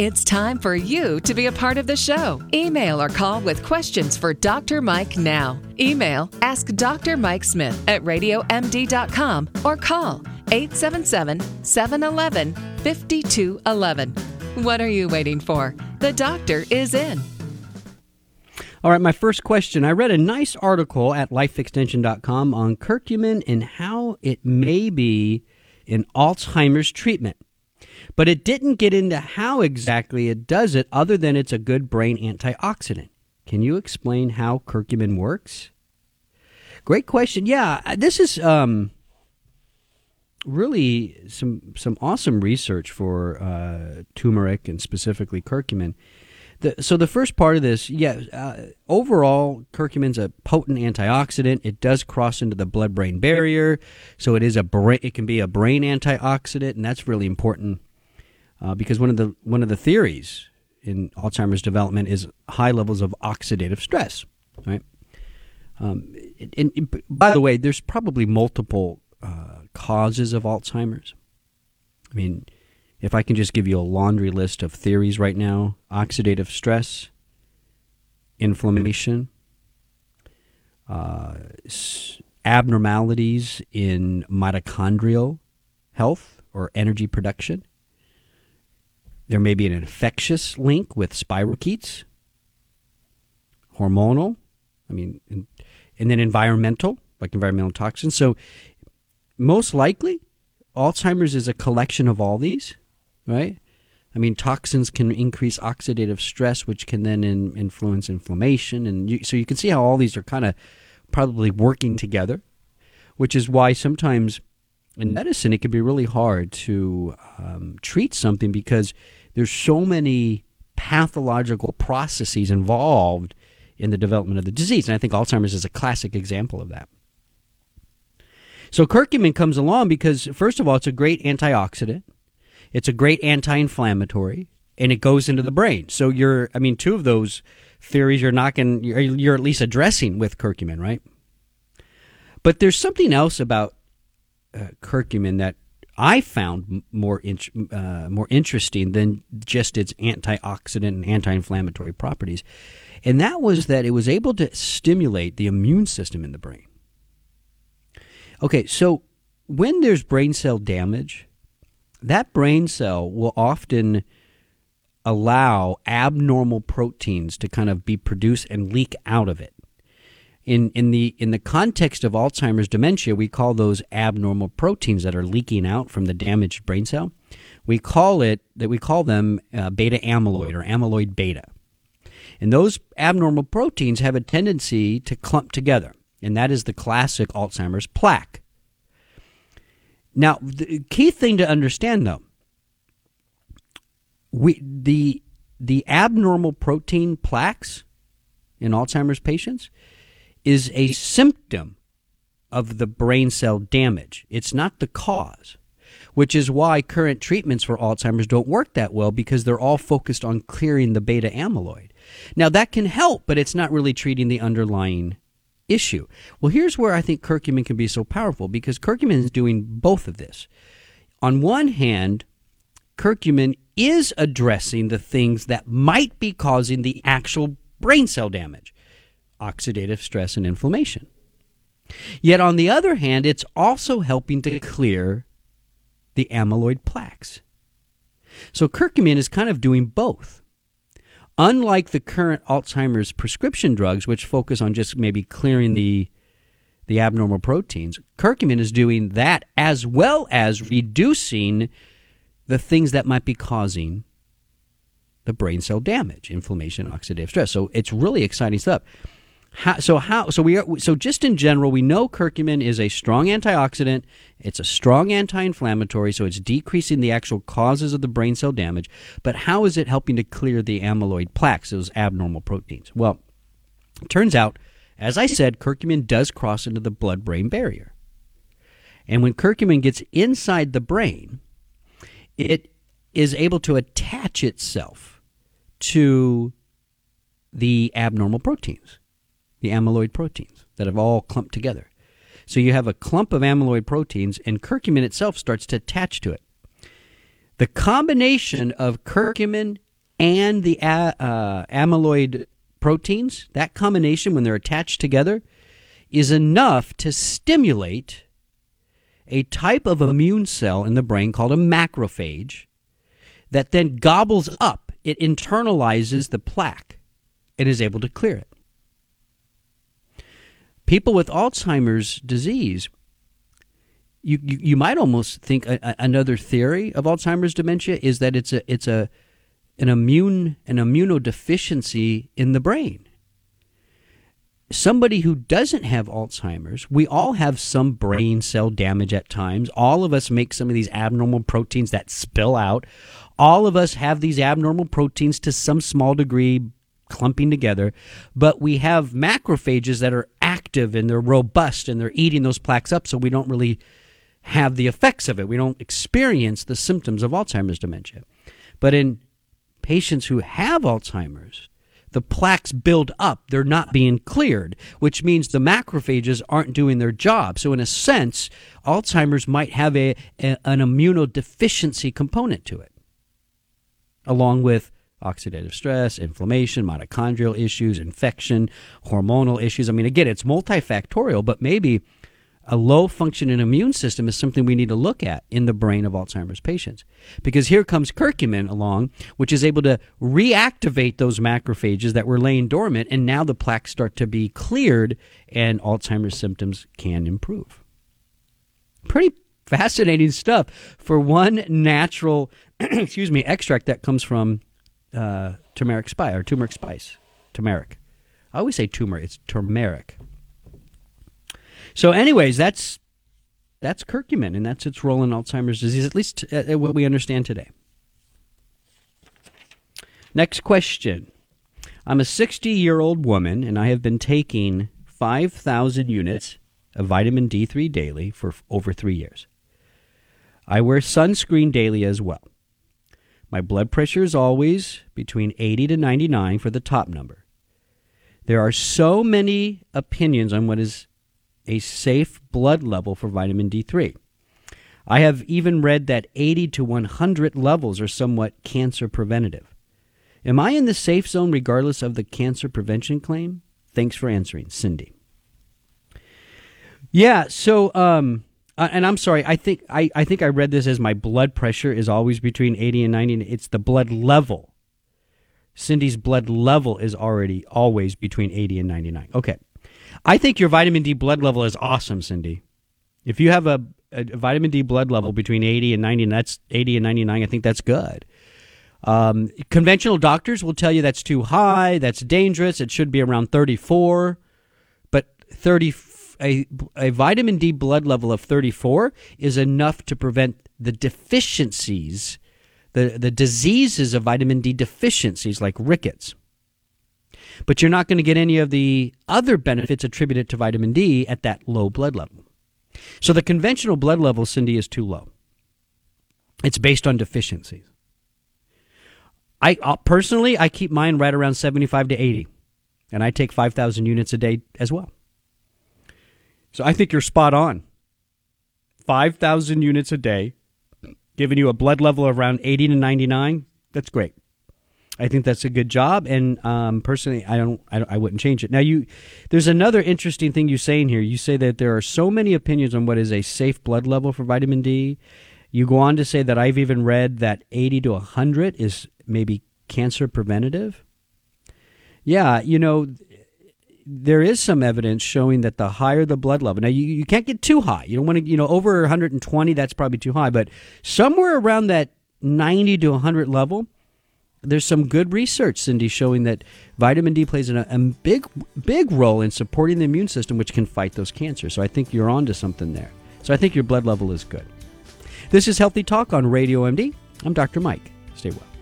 It's time for you to be a part of the show. Email or call with questions for Dr. Mike now. Email Ask Dr. Mike Smith at radiomd.com or call 877 711 5211. What are you waiting for? The doctor is in. All right, my first question. I read a nice article at lifeextension.com on curcumin and how it may be in Alzheimer's treatment. But it didn't get into how exactly it does it, other than it's a good brain antioxidant. Can you explain how curcumin works? Great question. Yeah, uh, this is um, really some some awesome research for uh, turmeric and specifically curcumin. The, so the first part of this, yeah, uh, overall, curcumin's a potent antioxidant. It does cross into the blood-brain barrier, so it is a brain. It can be a brain antioxidant, and that's really important uh, because one of the one of the theories in Alzheimer's development is high levels of oxidative stress. Right. Um, and, and, by the way, there's probably multiple uh, causes of Alzheimer's. I mean, if I can just give you a laundry list of theories right now oxidative stress, inflammation, uh, abnormalities in mitochondrial health or energy production. There may be an infectious link with spirochetes, hormonal, I mean, and, and then environmental, like environmental toxins. So, most likely, Alzheimer's is a collection of all these right? I mean, toxins can increase oxidative stress, which can then in, influence inflammation, and you, so you can see how all these are kind of probably working together, which is why sometimes in medicine it can be really hard to um, treat something because there's so many pathological processes involved in the development of the disease, and I think Alzheimer's is a classic example of that. So curcumin comes along because, first of all, it's a great antioxidant. It's a great anti-inflammatory, and it goes into the brain. So you're, I mean, two of those theories you're knocking, you're, you're at least addressing with curcumin, right? But there's something else about uh, curcumin that I found more in, uh, more interesting than just its antioxidant and anti-inflammatory properties, and that was that it was able to stimulate the immune system in the brain. Okay, so when there's brain cell damage, that brain cell will often allow abnormal proteins to kind of be produced and leak out of it. In, in the in the context of Alzheimer's dementia, we call those abnormal proteins that are leaking out from the damaged brain cell. We call it that we call them uh, beta amyloid or amyloid beta. And those abnormal proteins have a tendency to clump together, and that is the classic Alzheimer's plaque. Now, the key thing to understand though, we the the abnormal protein plaques in Alzheimer's patients is a symptom of the brain cell damage. It's not the cause, which is why current treatments for Alzheimer's don't work that well because they're all focused on clearing the beta amyloid. Now, that can help, but it's not really treating the underlying issue. Well, here's where I think curcumin can be so powerful because curcumin is doing both of this. On one hand, curcumin is addressing the things that might be causing the actual brain cell damage oxidative stress and inflammation. Yet on the other hand, it's also helping to clear the amyloid plaques. So curcumin is kind of doing both. Unlike the current Alzheimer's prescription drugs, which focus on just maybe clearing the the abnormal proteins, curcumin is doing that as well as reducing the things that might be causing the brain cell damage, inflammation, oxidative stress. So it's really exciting stuff. How, so how so we are so just in general we know curcumin is a strong antioxidant. It's a strong anti-inflammatory so it's decreasing the actual causes of the brain cell damage. But how is it helping to clear the amyloid plaques those abnormal proteins? Well it turns out as i said curcumin does cross into the blood brain barrier. And when curcumin gets inside the brain it is able to attach itself to the abnormal proteins the amyloid proteins that have all clumped together. So you have a clump of amyloid proteins, and curcumin itself starts to attach to it. The combination of curcumin and the a- uh, amyloid proteins, that combination, when they're attached together, is enough to stimulate a type of immune cell in the brain called a macrophage that then gobbles up, it internalizes the plaque and is able to clear it. People with Alzheimer's disease, you, you, you might almost think a, a, another theory of Alzheimer's dementia is that it's a it's a an immune an immunodeficiency in the brain. Somebody who doesn't have Alzheimer's, we all have some brain cell damage at times. All of us make some of these abnormal proteins that spill out. All of us have these abnormal proteins to some small degree clumping together, but we have macrophages that are active and they're robust and they're eating those plaques up so we don't really have the effects of it. We don't experience the symptoms of Alzheimer's dementia. But in patients who have Alzheimer's, the plaques build up. They're not being cleared, which means the macrophages aren't doing their job. So, in a sense, Alzheimer's might have a, a an immunodeficiency component to it, along with oxidative stress, inflammation, mitochondrial issues, infection, hormonal issues. I mean, again, it's multifactorial, but maybe a low functioning immune system is something we need to look at in the brain of Alzheimer's patients. Because here comes curcumin along, which is able to reactivate those macrophages that were laying dormant, and now the plaques start to be cleared and Alzheimer's symptoms can improve. Pretty fascinating stuff for one natural, excuse me, extract that comes from uh, turmeric spice or turmeric spice. Turmeric. I always say turmeric. It's turmeric. So, anyways, that's that's curcumin, and that's its role in Alzheimer's disease, at least uh, uh what we understand today. Next question. I'm a 60 year old woman, and I have been taking 5,000 units of vitamin D3 daily for over three years. I wear sunscreen daily as well. My blood pressure is always between 80 to 99 for the top number. There are so many opinions on what is a safe blood level for vitamin D3. I have even read that 80 to 100 levels are somewhat cancer preventative. Am I in the safe zone regardless of the cancer prevention claim? Thanks for answering, Cindy. Yeah, so um, uh, and I'm sorry. I think I, I think I read this as my blood pressure is always between 80 and 90. It's the blood level. Cindy's blood level is already always between 80 and 99. Okay. I think your vitamin D blood level is awesome, Cindy. If you have a, a vitamin D blood level between 80 and 90, and that's 80 and 99, I think that's good. Um, conventional doctors will tell you that's too high, that's dangerous, it should be around 34. But 30 a, a vitamin D blood level of 34 is enough to prevent the deficiencies, the, the diseases of vitamin D deficiencies like rickets. But you're not going to get any of the other benefits attributed to vitamin D at that low blood level. So the conventional blood level, Cindy, is too low. It's based on deficiencies. I uh, personally, I keep mine right around 75 to 80, and I take 5,000 units a day as well. So I think you're spot on. 5,000 units a day, giving you a blood level of around 80 to 99. That's great. I think that's a good job, and um, personally, I don't, I don't, I wouldn't change it. Now, you, there's another interesting thing you say in here. You say that there are so many opinions on what is a safe blood level for vitamin D. You go on to say that I've even read that 80 to 100 is maybe cancer preventative. Yeah, you know, there is some evidence showing that the higher the blood level, now you, you can't get too high. You don't want to, you know, over 120, that's probably too high, but somewhere around that 90 to 100 level, there's some good research, Cindy, showing that vitamin D plays a, a big, big role in supporting the immune system, which can fight those cancers. So I think you're onto something there. So I think your blood level is good. This is Healthy Talk on Radio MD. I'm Dr. Mike. Stay well.